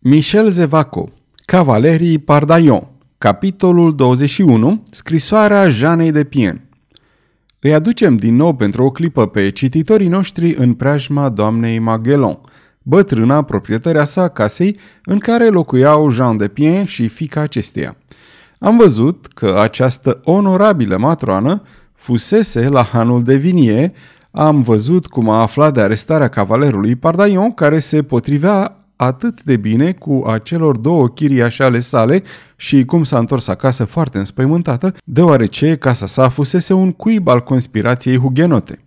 Michel Zevaco Cavalerii Pardaion Capitolul 21 Scrisoarea Janei de Pien Îi aducem din nou pentru o clipă pe cititorii noștri în preajma doamnei Magellan, bătrâna proprietărea sa casei în care locuiau Jean de Pien și fica acesteia. Am văzut că această onorabilă matroană fusese la hanul de vinie, am văzut cum a aflat de arestarea cavalerului Pardaion, care se potrivea atât de bine cu acelor două chiriașe ale sale și cum s-a întors acasă foarte înspăimântată, deoarece casa sa fusese un cuib al conspirației hugenote.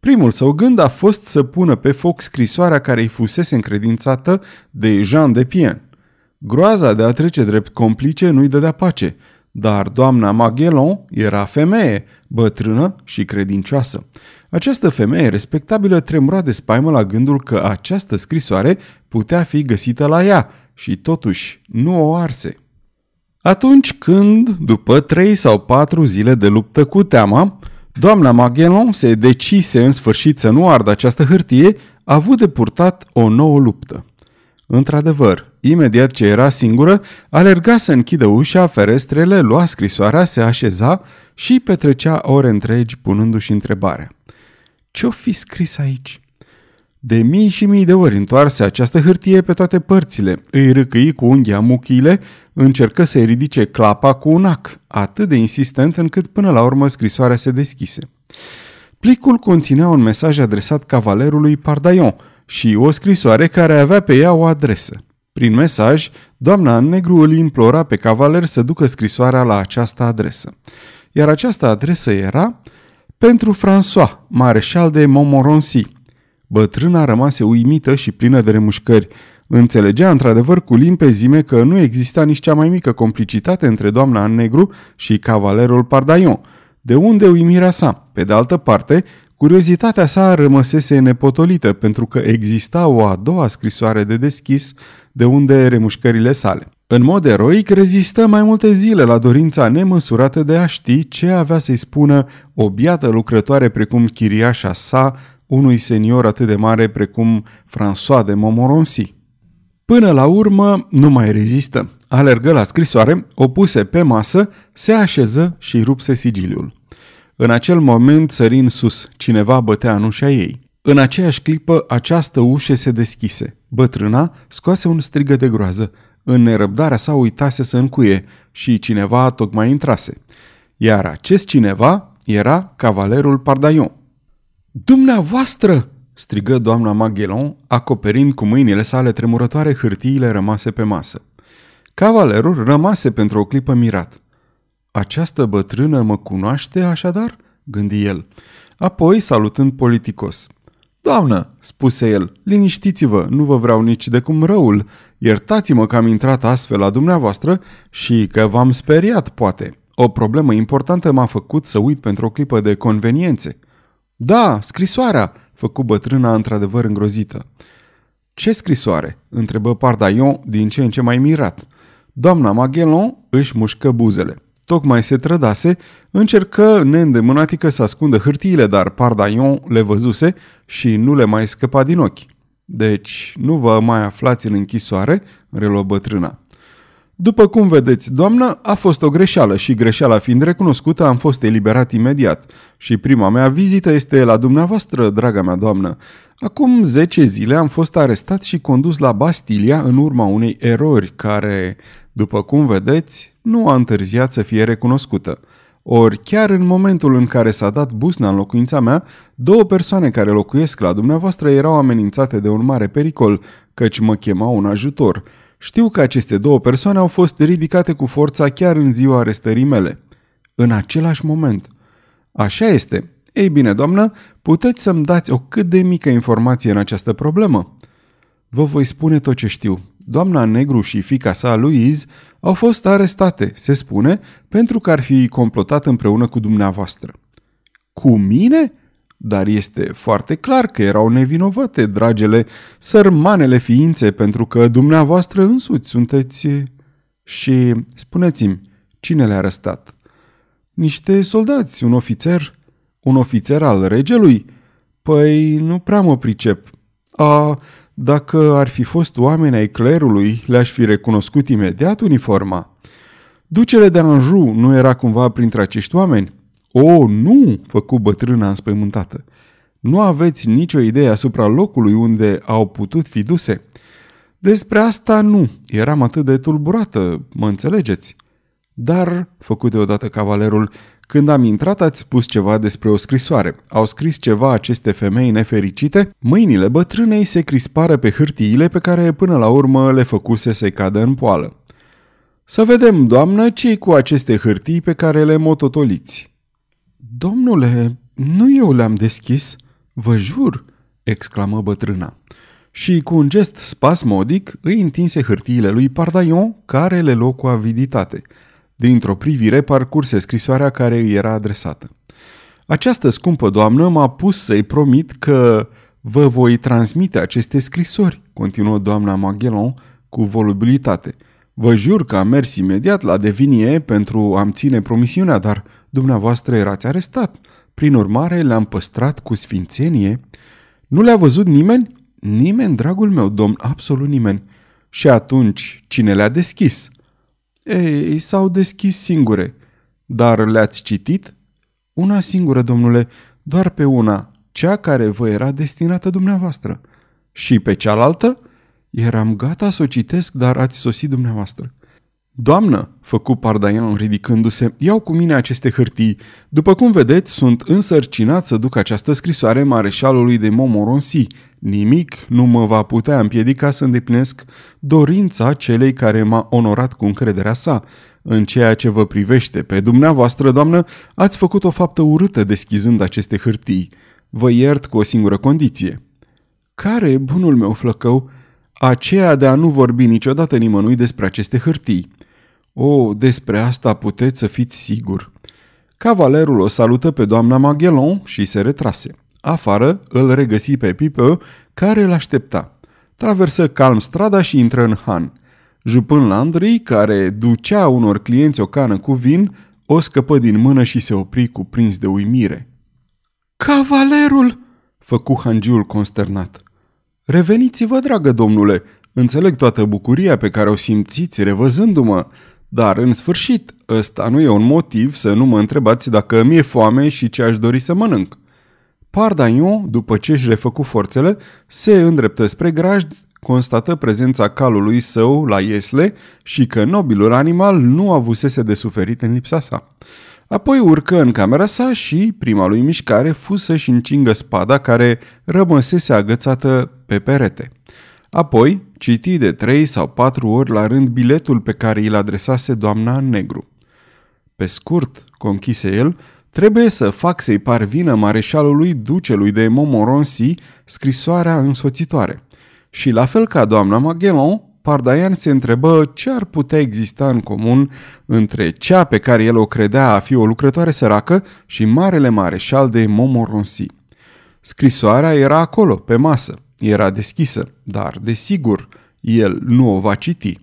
Primul său gând a fost să pună pe foc scrisoarea care îi fusese încredințată de Jean de Pien. Groaza de a trece drept complice nu-i dădea pace, dar doamna Magellan era femeie, bătrână și credincioasă. Această femeie respectabilă tremura de spaimă la gândul că această scrisoare putea fi găsită la ea și totuși nu o arse. Atunci când, după trei sau patru zile de luptă cu teama, doamna Magellan se decise în sfârșit să nu ardă această hârtie, a avut de purtat o nouă luptă. Într-adevăr, imediat ce era singură, alerga să închidă ușa, ferestrele, lua scrisoarea, se așeza și petrecea ore întregi punându-și întrebarea. Ce-o fi scris aici? De mii și mii de ori întoarse această hârtie pe toate părțile, îi râcâi cu unghia muchiile, încercă să-i ridice clapa cu un ac, atât de insistent încât până la urmă scrisoarea se deschise. Plicul conținea un mesaj adresat cavalerului Pardaion și o scrisoare care avea pe ea o adresă. Prin mesaj, doamna în negru îl implora pe cavaler să ducă scrisoarea la această adresă. Iar această adresă era pentru François, mareșal de Montmorency. Bătrâna rămase uimită și plină de remușcări. Înțelegea într-adevăr cu limpezime că nu exista nici cea mai mică complicitate între doamna în negru și cavalerul Pardaion. De unde uimirea sa? Pe de altă parte, curiozitatea sa rămăsese nepotolită pentru că exista o a doua scrisoare de deschis de unde remușcările sale. În mod eroic, rezistă mai multe zile la dorința nemăsurată de a ști ce avea să-i spună o biată lucrătoare precum chiriașa sa unui senior atât de mare precum François de Montmorency. Până la urmă, nu mai rezistă. Alergă la scrisoare, o puse pe masă, se așeză și rupse sigiliul. În acel moment sări în sus, cineva bătea în ușa ei. În aceeași clipă, această ușă se deschise. Bătrâna scoase un strigă de groază. În nerăbdarea sa uitase să încuie și cineva tocmai intrase. Iar acest cineva era cavalerul Pardaion. Dumneavoastră!" strigă doamna Magellan, acoperind cu mâinile sale tremurătoare hârtiile rămase pe masă. Cavalerul rămase pentru o clipă mirat. Această bătrână mă cunoaște așadar?" gândi el. Apoi, salutând politicos. Doamnă, spuse el, liniștiți-vă, nu vă vreau nici de cum răul. Iertați-mă că am intrat astfel la dumneavoastră și că v-am speriat, poate. O problemă importantă m-a făcut să uit pentru o clipă de conveniențe. Da, scrisoarea, făcu bătrâna într-adevăr îngrozită. Ce scrisoare? întrebă Pardaion din ce în ce mai mirat. Doamna Magellan își mușcă buzele. Tocmai se trădase, încercă neîndemânatică să ascundă hârtiile, dar Pardaion le văzuse și nu le mai scăpa din ochi. Deci, nu vă mai aflați în închisoare, reluă bătrâna. După cum vedeți, doamnă, a fost o greșeală și greșeala fiind recunoscută, am fost eliberat imediat. Și prima mea vizită este la dumneavoastră, draga mea doamnă. Acum 10 zile am fost arestat și condus la Bastilia în urma unei erori care, după cum vedeți, nu a întârziat să fie recunoscută. Ori chiar în momentul în care s-a dat busna în locuința mea, două persoane care locuiesc la dumneavoastră erau amenințate de un mare pericol, căci mă chemau un ajutor. Știu că aceste două persoane au fost ridicate cu forța chiar în ziua arestării mele. În același moment. Așa este. Ei bine, doamnă, puteți să-mi dați o cât de mică informație în această problemă? Vă voi spune tot ce știu. Doamna Negru și fica sa, Louise, au fost arestate, se spune, pentru că ar fi complotat împreună cu dumneavoastră. Cu mine? Dar este foarte clar că erau nevinovate, dragele, sărmanele ființe, pentru că dumneavoastră însuți sunteți... Și spuneți-mi, cine le-a arestat? Niște soldați, un ofițer? Un ofițer al regelui? Păi nu prea mă pricep. A, Dacă ar fi fost oameni ai clerului, le-aș fi recunoscut imediat uniforma. Ducele de Anjou nu era cumva printre acești oameni? O, nu, făcu bătrâna înspăimântată. Nu aveți nicio idee asupra locului unde au putut fi duse? Despre asta nu. Eram atât de tulburată, mă înțelegeți? Dar, făcut deodată cavalerul, când am intrat ați spus ceva despre o scrisoare. Au scris ceva aceste femei nefericite? Mâinile bătrânei se crispară pe hârtiile pe care până la urmă le făcuse să cadă în poală. Să vedem, doamnă, ce cu aceste hârtii pe care le mototoliți. Domnule, nu eu le-am deschis, vă jur, exclamă bătrâna. Și cu un gest spasmodic îi întinse hârtiile lui Pardaion, care le luă cu aviditate. Dintr-o privire parcurse scrisoarea care îi era adresată. Această scumpă doamnă m-a pus să-i promit că vă voi transmite aceste scrisori, continuă doamna Magellan cu volubilitate. Vă jur că am mers imediat la Devinie pentru a-mi ține promisiunea, dar dumneavoastră erați arestat. Prin urmare, le-am păstrat cu sfințenie. Nu le-a văzut nimeni? Nimeni, dragul meu, domn, absolut nimeni. Și atunci, cine le-a deschis? Ei, s-au deschis singure. Dar le-ați citit? Una singură, domnule, doar pe una, cea care vă era destinată dumneavoastră. Și pe cealaltă? Eram gata să o citesc, dar ați sosit dumneavoastră. Doamnă, făcu Pardaian ridicându-se, iau cu mine aceste hârtii. După cum vedeți, sunt însărcinat să duc această scrisoare mareșalului de Montmorency. Nimic nu mă va putea împiedica să îndeplinesc dorința celei care m-a onorat cu încrederea sa. În ceea ce vă privește pe dumneavoastră, doamnă, ați făcut o faptă urâtă deschizând aceste hârtii. Vă iert cu o singură condiție. Care, bunul meu flăcău, aceea de a nu vorbi niciodată nimănui despre aceste hârtii. O, despre asta puteți să fiți sigur. Cavalerul o salută pe doamna Magellan și se retrase. Afară îl regăsi pe Pipe, care îl aștepta. Traversă calm strada și intră în han. Jupân Landry, care ducea unor clienți o cană cu vin, o scăpă din mână și se opri cu prins de uimire. Cavalerul!" făcu hangiul consternat. Reveniți-vă, dragă domnule, înțeleg toată bucuria pe care o simțiți revăzându-mă, dar în sfârșit, ăsta nu e un motiv să nu mă întrebați dacă mi-e foame și ce aș dori să mănânc. Pardaion, după ce își refăcu forțele, se îndreptă spre grajd, constată prezența calului său la iesle și că nobilul animal nu avusese de suferit în lipsa sa. Apoi urcă în camera sa și prima lui mișcare fu să-și încingă spada care rămăsese agățată pe perete. Apoi citi de trei sau patru ori la rând biletul pe care îl adresase doamna în negru. Pe scurt, conchise el, trebuie să fac să-i parvină mareșalului ducelui de Montmorency scrisoarea însoțitoare. Și la fel ca doamna Magellan, Pardaian se întrebă ce ar putea exista în comun între cea pe care el o credea a fi o lucrătoare săracă și marele mareșal de Montmorency. Scrisoarea era acolo, pe masă, era deschisă, dar, desigur, el nu o va citi.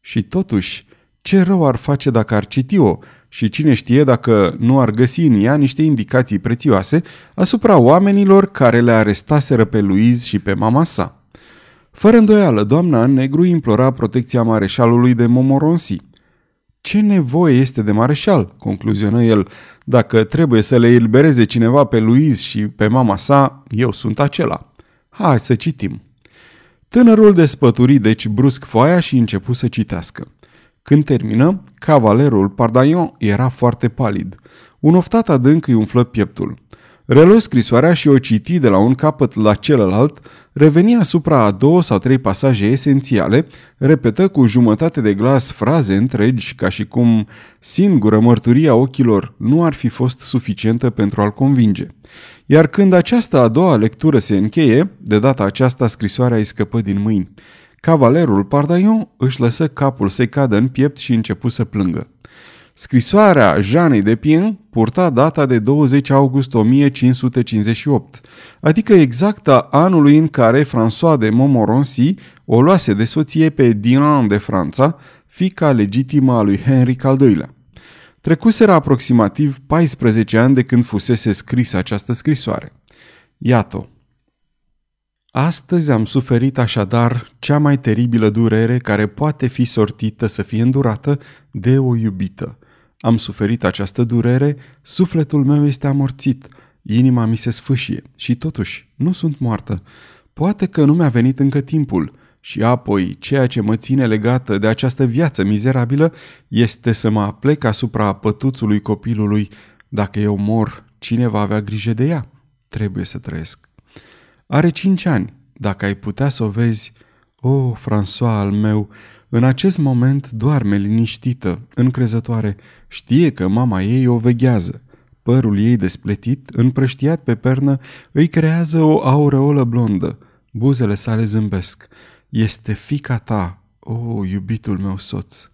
Și totuși, ce rău ar face dacă ar citi-o și cine știe dacă nu ar găsi în ea niște indicații prețioase asupra oamenilor care le arestaseră pe Louise și pe mama sa. Fără îndoială, doamna în negru implora protecția mareșalului de Momoronsi. Ce nevoie este de mareșal, concluzionă el. Dacă trebuie să le elibereze cineva pe Louise și pe mama sa, eu sunt acela. Hai să citim. Tânărul despături deci brusc foaia și începu să citească. Când termină, cavalerul Pardaion era foarte palid. Un oftat adânc îi umflă pieptul. Reluă scrisoarea și o citi de la un capăt la celălalt, reveni asupra a două sau trei pasaje esențiale, repetă cu jumătate de glas fraze întregi, ca și cum singură mărturia ochilor nu ar fi fost suficientă pentru a-l convinge. Iar când această a doua lectură se încheie, de data aceasta scrisoarea îi scăpă din mâini. Cavalerul Pardaion își lăsă capul să cadă în piept și începu să plângă. Scrisoarea Jeanei de Pien purta data de 20 august 1558, adică exact a anului în care François de Montmorency o luase de soție pe Diane de Franța, fica legitimă a lui Henric al II-lea. Trecuseră aproximativ 14 ani de când fusese scrisă această scrisoare. Iată. Astăzi am suferit așadar cea mai teribilă durere care poate fi sortită să fie îndurată de o iubită. Am suferit această durere, sufletul meu este amorțit, inima mi se sfâșie și totuși nu sunt moartă. Poate că nu mi-a venit încă timpul și apoi ceea ce mă ține legată de această viață mizerabilă este să mă aplec asupra pătuțului copilului. Dacă eu mor, cine va avea grijă de ea? Trebuie să trăiesc. Are cinci ani. Dacă ai putea să o vezi, o, oh, François al meu, în acest moment doarme liniștită, încrezătoare, știe că mama ei o veghează. Părul ei despletit, împrăștiat pe pernă, îi creează o aureolă blondă. Buzele sale zâmbesc. Este fica ta, o, oh, iubitul meu soț.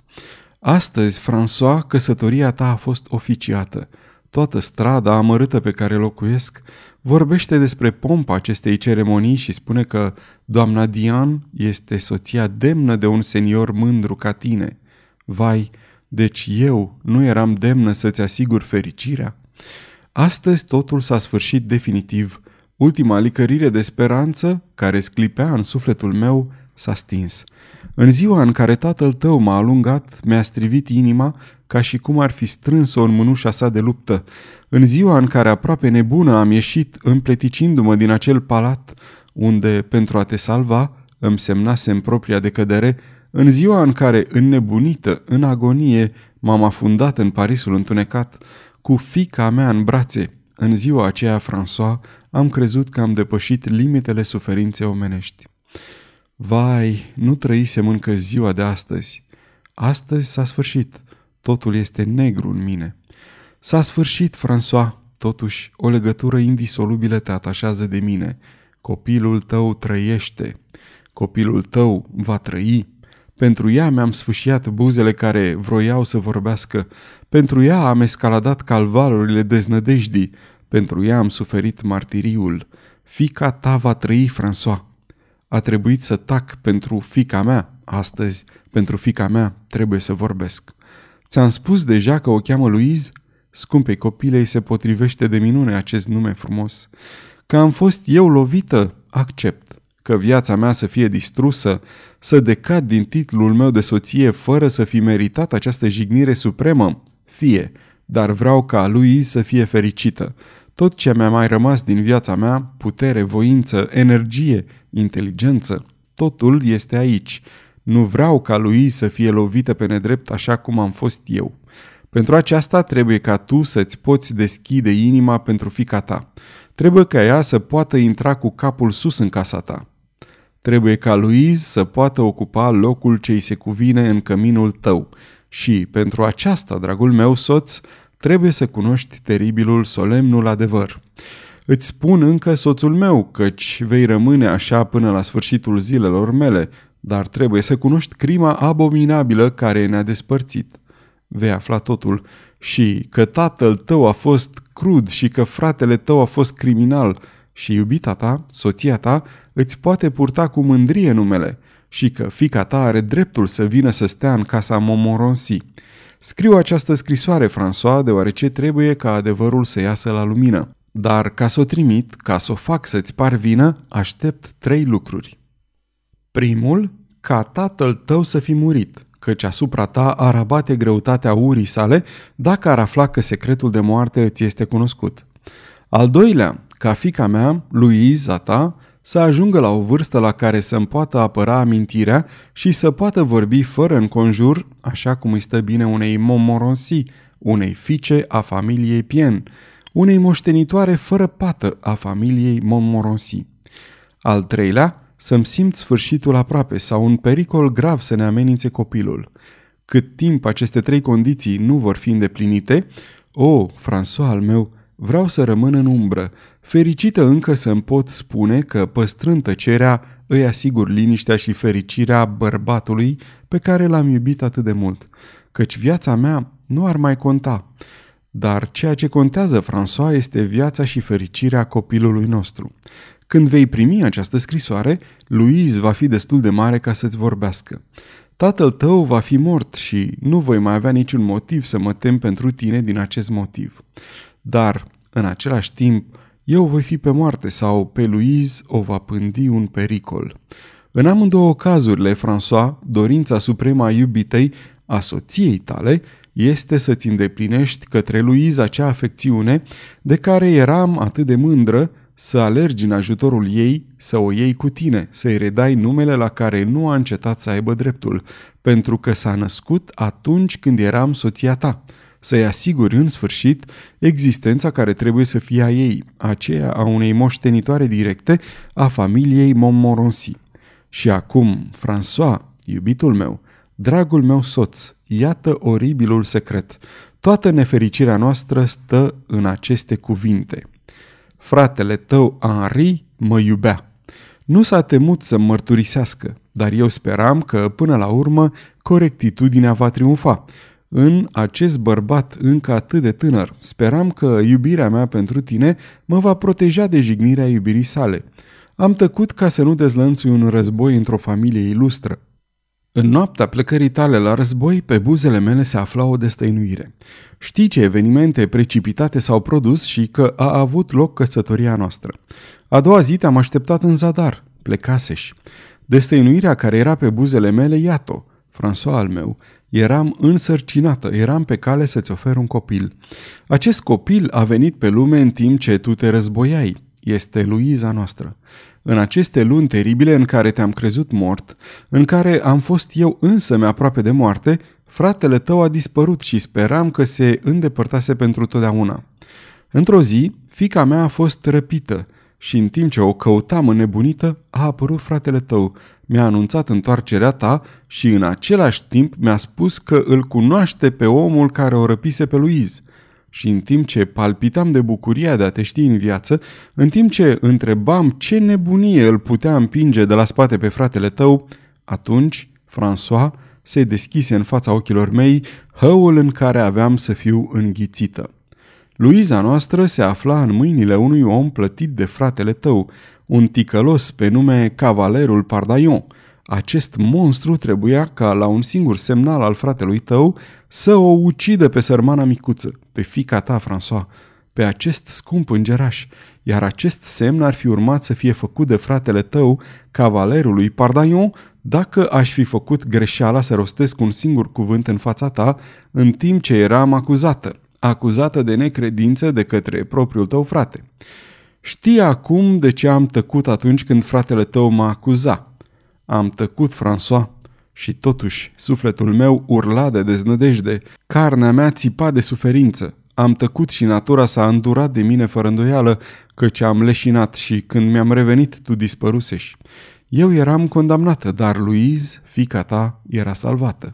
Astăzi, François, căsătoria ta a fost oficiată. Toată strada amărâtă pe care locuiesc vorbește despre pompa acestei ceremonii și spune că doamna Dian este soția demnă de un senior mândru ca tine. Vai, deci eu nu eram demnă să-ți asigur fericirea? Astăzi totul s-a sfârșit definitiv. Ultima licărire de speranță, care sclipea în sufletul meu, s-a stins. În ziua în care tatăl tău m-a alungat, mi-a strivit inima ca și cum ar fi strâns-o în mânușa sa de luptă. În ziua în care aproape nebună am ieșit împleticindu-mă din acel palat, unde, pentru a te salva, îmi semnasem propria decădere, în ziua în care, înnebunită, în agonie, m-am afundat în Parisul întunecat, cu fica mea în brațe, în ziua aceea, François, am crezut că am depășit limitele suferinței omenești. Vai, nu trăisem încă ziua de astăzi. Astăzi s-a sfârșit. Totul este negru în mine. S-a sfârșit, François. Totuși, o legătură indisolubilă te atașează de mine. Copilul tău trăiește. Copilul tău va trăi. Pentru ea mi-am sfâșiat buzele care vroiau să vorbească. Pentru ea am escaladat calvalurile deznădejdii. Pentru ea am suferit martiriul. Fica ta va trăi, François. A trebuit să tac pentru fica mea. Astăzi, pentru fica mea, trebuie să vorbesc. Ți-am spus deja că o cheamă Louise? Scumpei copilei se potrivește de minune acest nume frumos. Că am fost eu lovită, accept. Că viața mea să fie distrusă, să decad din titlul meu de soție fără să fi meritat această jignire supremă, fie, dar vreau ca lui să fie fericită. Tot ce mi-a mai rămas din viața mea, putere, voință, energie, inteligență, totul este aici. Nu vreau ca lui să fie lovită pe nedrept așa cum am fost eu. Pentru aceasta trebuie ca tu să-ți poți deschide inima pentru fica ta. Trebuie ca ea să poată intra cu capul sus în casa ta. Trebuie ca Louise să poată ocupa locul ce îi se cuvine în căminul tău. Și, pentru aceasta, dragul meu soț, trebuie să cunoști teribilul solemnul adevăr. Îți spun încă soțul meu, căci vei rămâne așa până la sfârșitul zilelor mele, dar trebuie să cunoști crima abominabilă care ne-a despărțit. Vei afla totul și că tatăl tău a fost crud și că fratele tău a fost criminal și iubita ta, soția ta, îți poate purta cu mândrie numele și că fica ta are dreptul să vină să stea în casa Momoronsi. Scriu această scrisoare, François, deoarece trebuie ca adevărul să iasă la lumină. Dar ca să o trimit, ca să o fac să-ți parvină, aștept trei lucruri. Primul, ca tatăl tău să fi murit, căci asupra ta ar abate greutatea urii sale dacă ar afla că secretul de moarte îți este cunoscut. Al doilea, ca fica mea, Luiza ta, să ajungă la o vârstă la care să-mi poată apăra amintirea și să poată vorbi fără înconjur, așa cum îi stă bine unei Momoronsi, unei fiice a familiei Pien, unei moștenitoare fără pată a familiei Montmorency. Al treilea, să-mi simt sfârșitul aproape sau un pericol grav să ne amenințe copilul. Cât timp aceste trei condiții nu vor fi îndeplinite, o, oh, François al meu, vreau să rămân în umbră, fericită încă să-mi pot spune că, păstrând tăcerea, îi asigur liniștea și fericirea bărbatului pe care l-am iubit atât de mult, căci viața mea nu ar mai conta. Dar ceea ce contează, François, este viața și fericirea copilului nostru. Când vei primi această scrisoare, Louise va fi destul de mare ca să-ți vorbească. Tatăl tău va fi mort și nu voi mai avea niciun motiv să mă tem pentru tine din acest motiv. Dar, în același timp, eu voi fi pe moarte sau pe Louise o va pândi un pericol. În amândouă cazurile, François, dorința suprema a iubitei, a soției tale, este să-ți îndeplinești către Louise acea afecțiune de care eram atât de mândră să alergi în ajutorul ei, să o iei cu tine, să-i redai numele la care nu a încetat să aibă dreptul, pentru că s-a născut atunci când eram soția ta, să-i asiguri în sfârșit existența care trebuie să fie a ei, aceea a unei moștenitoare directe a familiei Montmorency. Și acum, François, iubitul meu, dragul meu soț, iată oribilul secret. Toată nefericirea noastră stă în aceste cuvinte – Fratele tău, Henri, mă iubea. Nu s-a temut să mărturisească, dar eu speram că, până la urmă, corectitudinea va triumfa. În acest bărbat încă atât de tânăr, speram că iubirea mea pentru tine mă va proteja de jignirea iubirii sale. Am tăcut ca să nu dezlănțui un război într-o familie ilustră. În noaptea plecării tale la război, pe buzele mele se afla o destăinuire. Știi ce evenimente precipitate s-au produs și că a avut loc căsătoria noastră. A doua zi te-am așteptat în zadar, plecaseși. Destăinuirea care era pe buzele mele, iată François al meu, eram însărcinată, eram pe cale să-ți ofer un copil. Acest copil a venit pe lume în timp ce tu te războiai. Este Luiza noastră în aceste luni teribile în care te-am crezut mort, în care am fost eu însă mi aproape de moarte, fratele tău a dispărut și speram că se îndepărtase pentru totdeauna. Într-o zi, fica mea a fost răpită și în timp ce o căutam înnebunită, a apărut fratele tău, mi-a anunțat întoarcerea ta și în același timp mi-a spus că îl cunoaște pe omul care o răpise pe Luiz și în timp ce palpitam de bucuria de a te ști în viață, în timp ce întrebam ce nebunie îl putea împinge de la spate pe fratele tău, atunci François se deschise în fața ochilor mei hăul în care aveam să fiu înghițită. Luiza noastră se afla în mâinile unui om plătit de fratele tău, un ticălos pe nume Cavalerul Pardaion, acest monstru trebuia ca la un singur semnal al fratelui tău să o ucidă pe sărmana micuță, pe fica ta, François, pe acest scump îngeraș, iar acest semn ar fi urmat să fie făcut de fratele tău, cavalerului Pardaion, dacă aș fi făcut greșeala să rostesc un singur cuvânt în fața ta, în timp ce eram acuzată, acuzată de necredință de către propriul tău frate. Știi acum de ce am tăcut atunci când fratele tău mă acuza. Am tăcut, François, și totuși sufletul meu urla de deznădejde, carnea mea țipa de suferință. Am tăcut și natura s-a îndurat de mine fără îndoială, căci am leșinat și când mi-am revenit tu dispăruseși. Eu eram condamnată, dar Louise, fica ta, era salvată.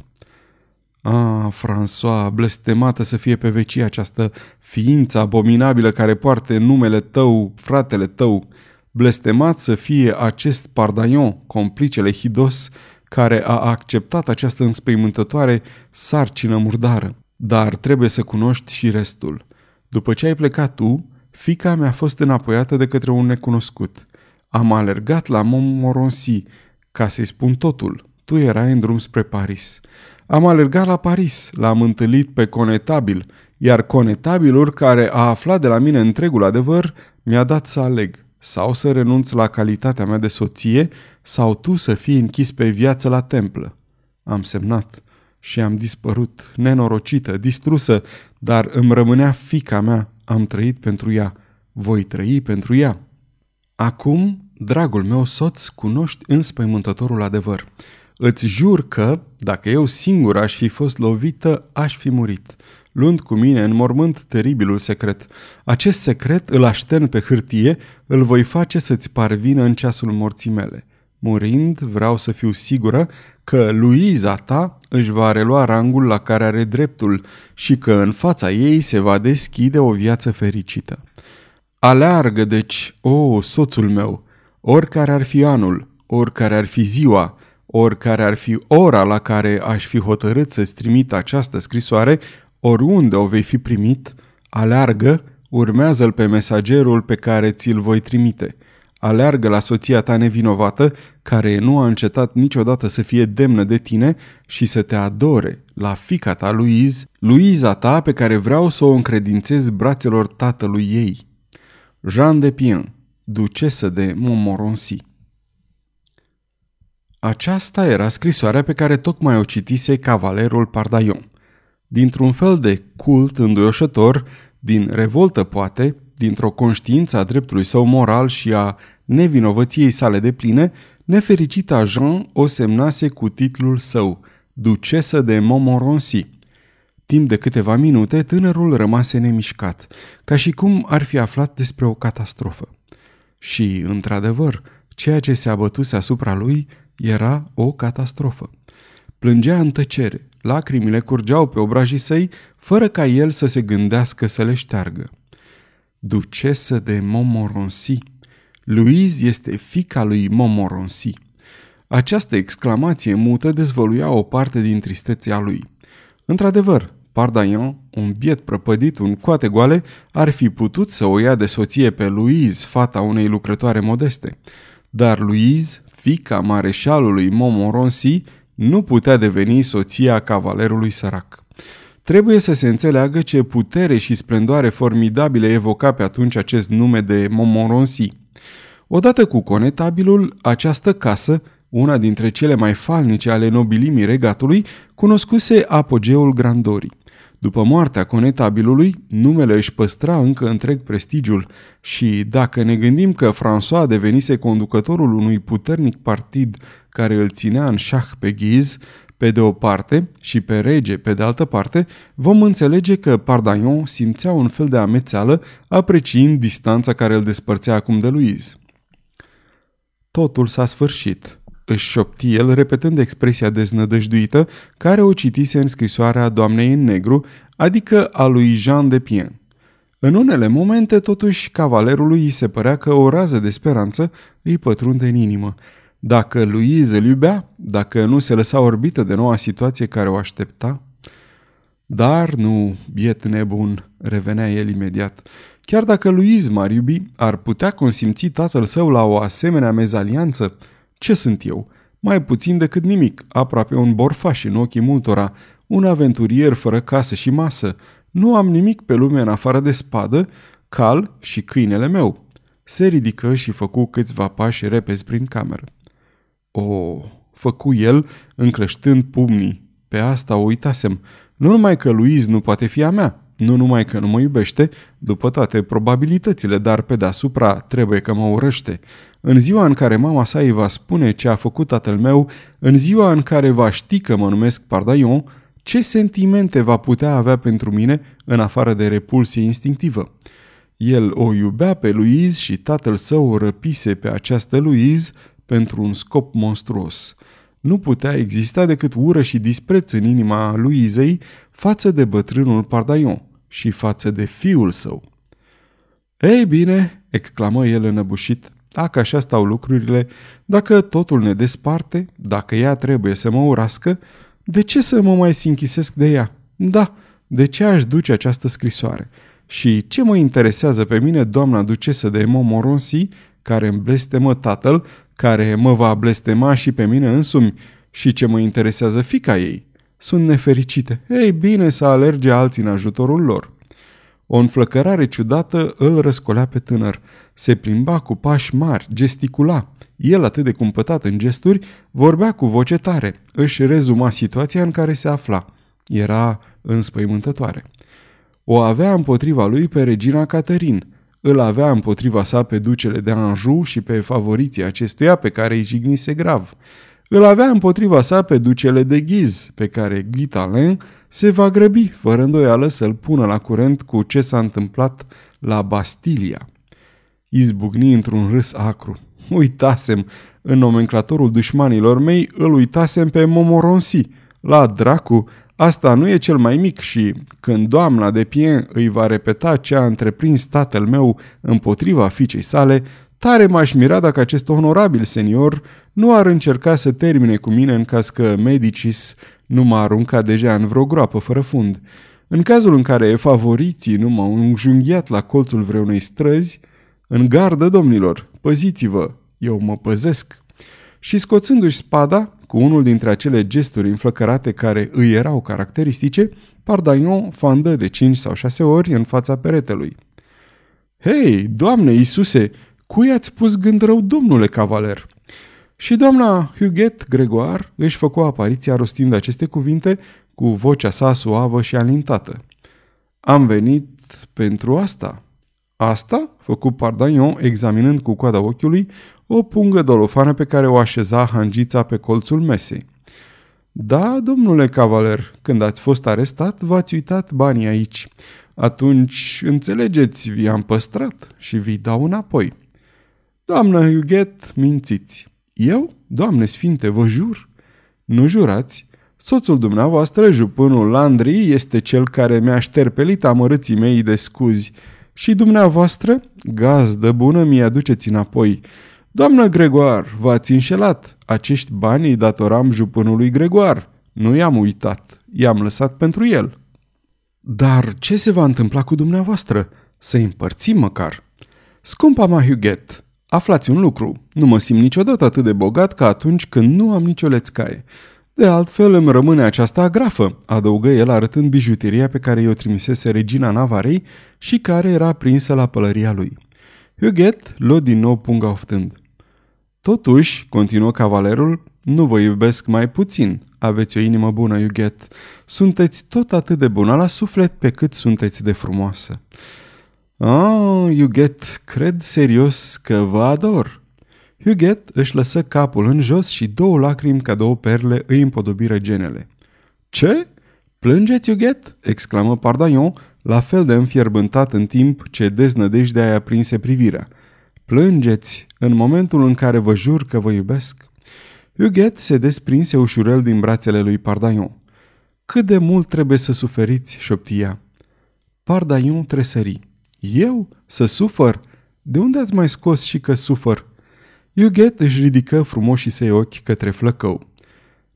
Ah, François, blestemată să fie pe vecie această ființă abominabilă care poartă numele tău, fratele tău, blestemat să fie acest Pardaion, complicele hidos, care a acceptat această înspăimântătoare sarcină murdară. Dar trebuie să cunoști și restul. După ce ai plecat tu, fica mea a fost înapoiată de către un necunoscut. Am alergat la Montmorency ca să-i spun totul. Tu erai în drum spre Paris. Am alergat la Paris, l-am întâlnit pe conetabil, iar conetabilul care a aflat de la mine întregul adevăr mi-a dat să aleg sau să renunț la calitatea mea de soție, sau tu să fii închis pe viață la templă. Am semnat și am dispărut, nenorocită, distrusă, dar îmi rămânea fica mea, am trăit pentru ea, voi trăi pentru ea. Acum, dragul meu soț, cunoști înspăimântătorul adevăr. Îți jur că, dacă eu singur aș fi fost lovită, aș fi murit luând cu mine în mormânt teribilul secret. Acest secret îl aștern pe hârtie, îl voi face să-ți parvină în ceasul morții mele. Murind, vreau să fiu sigură că Luiza ta își va relua rangul la care are dreptul și că în fața ei se va deschide o viață fericită. Aleargă, deci, o, soțul meu, oricare ar fi anul, oricare ar fi ziua, oricare ar fi ora la care aș fi hotărât să-ți trimit această scrisoare, Oriunde o vei fi primit, aleargă, urmează-l pe mesagerul pe care ți-l voi trimite. Aleargă la soția ta nevinovată, care nu a încetat niciodată să fie demnă de tine și să te adore, la fica ta, Luiz, Luiza ta pe care vreau să o încredințez brațelor tatălui ei. Jean de Pien, ducesă de Montmorency. Aceasta era scrisoarea pe care tocmai o citise cavalerul Pardaion. Dintr-un fel de cult înduioșător, din revoltă poate, dintr-o conștiință a dreptului său moral și a nevinovăției sale de pline, nefericita Jean o semnase cu titlul său, Ducesă de Montmorency. Timp de câteva minute, tânărul rămase nemișcat, ca și cum ar fi aflat despre o catastrofă. Și, într-adevăr, ceea ce se abătuse asupra lui era o catastrofă. Plângea în tăcere, lacrimile curgeau pe obrajii săi, fără ca el să se gândească să le șteargă. Ducesă de Montmorency. Louise este fica lui Montmorency. Această exclamație mută dezvăluia o parte din tristețea lui. Într-adevăr, Pardaian, un biet prăpădit, un coate goale, ar fi putut să o ia de soție pe Louise, fata unei lucrătoare modeste. Dar Louise, fica mareșalului Montmorency, nu putea deveni soția cavalerului sărac. Trebuie să se înțeleagă ce putere și splendoare formidabile evoca pe atunci acest nume de Montmorency. Odată cu conetabilul, această casă, una dintre cele mai falnice ale nobilimii regatului, cunoscuse apogeul grandorii. După moartea conetabilului, numele își păstra încă întreg prestigiul și, dacă ne gândim că François devenise conducătorul unui puternic partid care îl ținea în șah pe ghiz, pe de o parte și pe rege pe de altă parte, vom înțelege că Pardaion simțea un fel de amețeală, apreciind distanța care îl despărțea acum de Louise. Totul s-a sfârșit își șopti el, repetând expresia deznădăjduită care o citise în scrisoarea doamnei în negru, adică a lui Jean de Pien. În unele momente, totuși, cavalerului îi se părea că o rază de speranță îi pătrunde în inimă. Dacă Louise îl iubea, dacă nu se lăsa orbită de noua situație care o aștepta, dar nu, biet nebun, revenea el imediat. Chiar dacă Louise m-ar iubi, ar putea consimți tatăl său la o asemenea mezalianță? Ce sunt eu? Mai puțin decât nimic, aproape un borfaș în ochii multora, un aventurier fără casă și masă. Nu am nimic pe lume în afară de spadă, cal și câinele meu. Se ridică și făcu câțiva pași repezi prin cameră. O, făcu el, încleștând pumnii. Pe asta o uitasem. Nu numai că Louise nu poate fi a mea, nu numai că nu mă iubește, după toate probabilitățile, dar pe deasupra trebuie că mă urăște. În ziua în care mama sa îi va spune ce a făcut tatăl meu, în ziua în care va ști că mă numesc Pardaion, ce sentimente va putea avea pentru mine în afară de repulsie instinctivă? El o iubea pe Louise și tatăl său o răpise pe această Louise pentru un scop monstruos. Nu putea exista decât ură și dispreț în inima Luizei față de bătrânul Pardaion și față de fiul său. Ei bine, exclamă el înăbușit, dacă așa stau lucrurile, dacă totul ne desparte, dacă ea trebuie să mă urască, de ce să mă mai sinchisesc de ea? Da, de ce aș duce această scrisoare? Și ce mă interesează pe mine doamna ducesă de Montmorency, care îmi blestemă tatăl, care mă va blestema și pe mine însumi, și ce mă interesează fica ei? Sunt nefericite. Ei bine să alerge alții în ajutorul lor. O înflăcărare ciudată îl răscolea pe tânăr. Se plimba cu pași mari, gesticula. El, atât de cumpătat în gesturi, vorbea cu voce tare. Își rezuma situația în care se afla. Era înspăimântătoare. O avea împotriva lui pe regina Caterin. Îl avea împotriva sa pe ducele de Anjou și pe favoriții acestuia pe care îi jignise grav. Îl avea împotriva sa pe ducele de Ghiz, pe care Guy Talin se va grăbi, fără îndoială, să-l pună la curent cu ce s-a întâmplat la Bastilia. Izbucni într-un râs acru. Uitasem, în nomenclatorul dușmanilor mei, îl uitasem pe Momoronsi. La dracu, asta nu e cel mai mic și, când doamna de Pien îi va repeta ce a întreprins tatăl meu împotriva fiicei sale, Tare m-aș mira dacă acest onorabil senior nu ar încerca să termine cu mine în caz că Medicis nu m-a aruncat deja în vreo groapă fără fund. În cazul în care favoriții nu m-au înjunghiat la colțul vreunei străzi, în gardă, domnilor, păziți-vă, eu mă păzesc. Și scoțându-și spada, cu unul dintre acele gesturi înflăcărate care îi erau caracteristice, Pardagnon fandă de cinci sau șase ori în fața peretelui. Hei, Doamne Iisuse, cui ați pus gând rău, domnule cavaler?" Și doamna Huguet Gregoire își făcu apariția rostind aceste cuvinte cu vocea sa suavă și alintată. Am venit pentru asta." Asta?" făcu Pardagnon, examinând cu coada ochiului o pungă dolofană pe care o așeza hangița pe colțul mesei. Da, domnule cavaler, când ați fost arestat, v-ați uitat banii aici. Atunci, înțelegeți, vi-am păstrat și vi dau înapoi. Doamnă Huguet, mințiți. Eu? Doamne sfinte, vă jur. Nu jurați. Soțul dumneavoastră, jupânul Landry, este cel care mi-a șterpelit amărâții mei de scuzi. Și dumneavoastră, gazdă bună, mi aduceți înapoi. Doamnă Gregoar, v-ați înșelat. Acești bani îi datoram jupânului Gregoar. Nu i-am uitat. I-am lăsat pentru el. Dar ce se va întâmpla cu dumneavoastră? Să împărțim măcar. Scumpa ma Huguet, aflați un lucru. Nu mă simt niciodată atât de bogat ca atunci când nu am nicio lețcaie. De altfel îmi rămâne această agrafă, adăugă el arătând bijuteria pe care i-o trimisese regina Navarei și care era prinsă la pălăria lui. Huguet luă din nou punga oftând. Totuși, continuă cavalerul, nu vă iubesc mai puțin. Aveți o inimă bună, Huguet. Sunteți tot atât de bună la suflet pe cât sunteți de frumoasă. Ah, Huguet, cred serios că vă ador. Huguet își lăsă capul în jos și două lacrimi ca două perle îi împodobiră genele. Ce? Plângeți, Huguet? exclamă Pardaion, la fel de înfierbântat în timp ce deznădejdea aia prinse privirea. Plângeți în momentul în care vă jur că vă iubesc. Huguet se desprinse ușurel din brațele lui Pardaion. Cât de mult trebuie să suferiți, șoptia. Pardaion tresări. Eu? Să sufăr? De unde ați mai scos și că sufăr? Huguet își ridică frumoșii săi ochi către flăcău.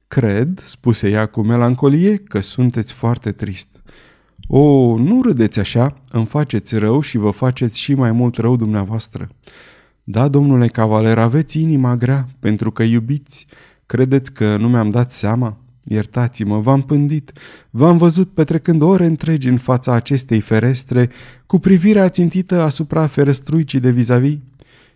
Cred, spuse ea cu melancolie, că sunteți foarte trist. O, nu râdeți așa, îmi faceți rău și vă faceți și mai mult rău dumneavoastră. Da, domnule cavaler, aveți inima grea, pentru că iubiți. Credeți că nu mi-am dat seama? Iertați-mă, v-am pândit. V-am văzut petrecând ore întregi în fața acestei ferestre, cu privirea țintită asupra ferestruicii de vis-a-vis.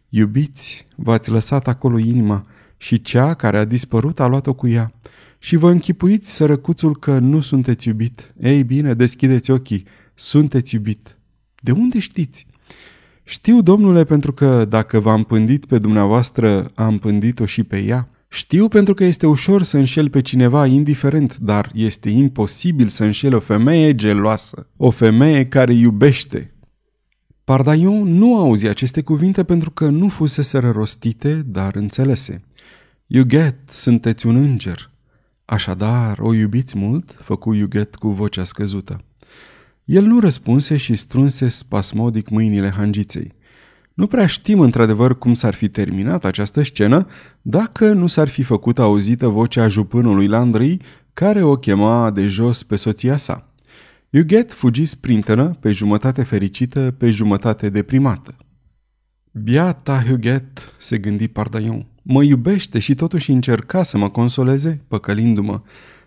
Iubiți, v-ați lăsat acolo inima și cea care a dispărut a luat-o cu ea. Și vă închipuiți, sărăcuțul, că nu sunteți iubit. Ei bine, deschideți ochii. Sunteți iubit. De unde știți? Știu, domnule, pentru că dacă v-am pândit pe dumneavoastră, am pândit-o și pe ea. Știu pentru că este ușor să înșel pe cineva indiferent, dar este imposibil să înșel o femeie geloasă, o femeie care iubește. Pardaion nu auzi aceste cuvinte pentru că nu fusese rostite, dar înțelese. Iuget, sunteți un înger. Așadar, o iubiți mult? făcu Iuget cu vocea scăzută. El nu răspunse și strunse spasmodic mâinile hangiței. Nu prea știm într-adevăr cum s-ar fi terminat această scenă dacă nu s-ar fi făcut auzită vocea jupânului Landry care o chema de jos pe soția sa. Huguet fugi sprintenă, pe jumătate fericită, pe jumătate deprimată. Biata Huguet, se gândi Pardaion, mă iubește și totuși încerca să mă consoleze, păcălindu-mă.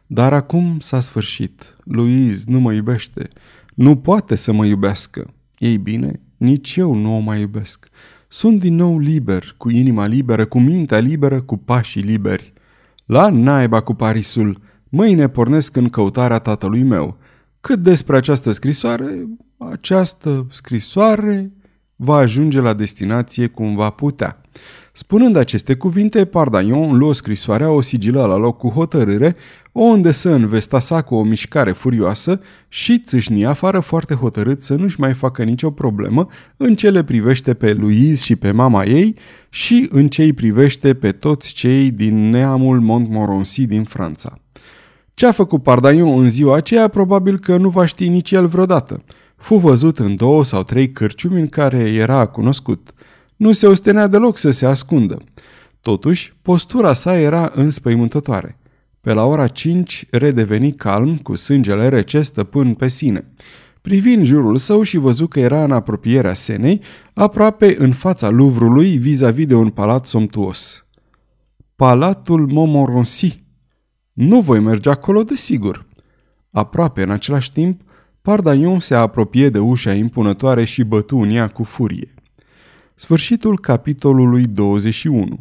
Dar acum s-a sfârșit. Louise nu mă iubește. Nu poate să mă iubească. Ei bine, nici eu nu o mai iubesc. Sunt din nou liber, cu inima liberă, cu mintea liberă, cu pașii liberi. La naiba cu Parisul, mâine pornesc în căutarea tatălui meu. Cât despre această scrisoare, această scrisoare va ajunge la destinație cum va putea. Spunând aceste cuvinte, Pardaion luă scrisoarea, o sigilă la loc cu hotărâre, o îndesă în vesta sa cu o mișcare furioasă și țâșni afară foarte hotărât să nu-și mai facă nicio problemă în ce le privește pe Louise și pe mama ei și în ce îi privește pe toți cei din neamul Montmorency din Franța. Ce a făcut Pardaion în ziua aceea probabil că nu va ști nici el vreodată. Fu văzut în două sau trei cârciumi în care era cunoscut – nu se ostenea deloc să se ascundă. Totuși, postura sa era înspăimântătoare. Pe la ora 5 redeveni calm, cu sângele rece stăpân pe sine. Privind jurul său și văzu că era în apropierea Senei, aproape în fața Luvrului, vis-a-vis de un palat somptuos. Palatul Montmorency. Nu voi merge acolo, desigur. Aproape în același timp, Pardaion se apropie de ușa impunătoare și bătu în ea cu furie. Sfârșitul capitolului 21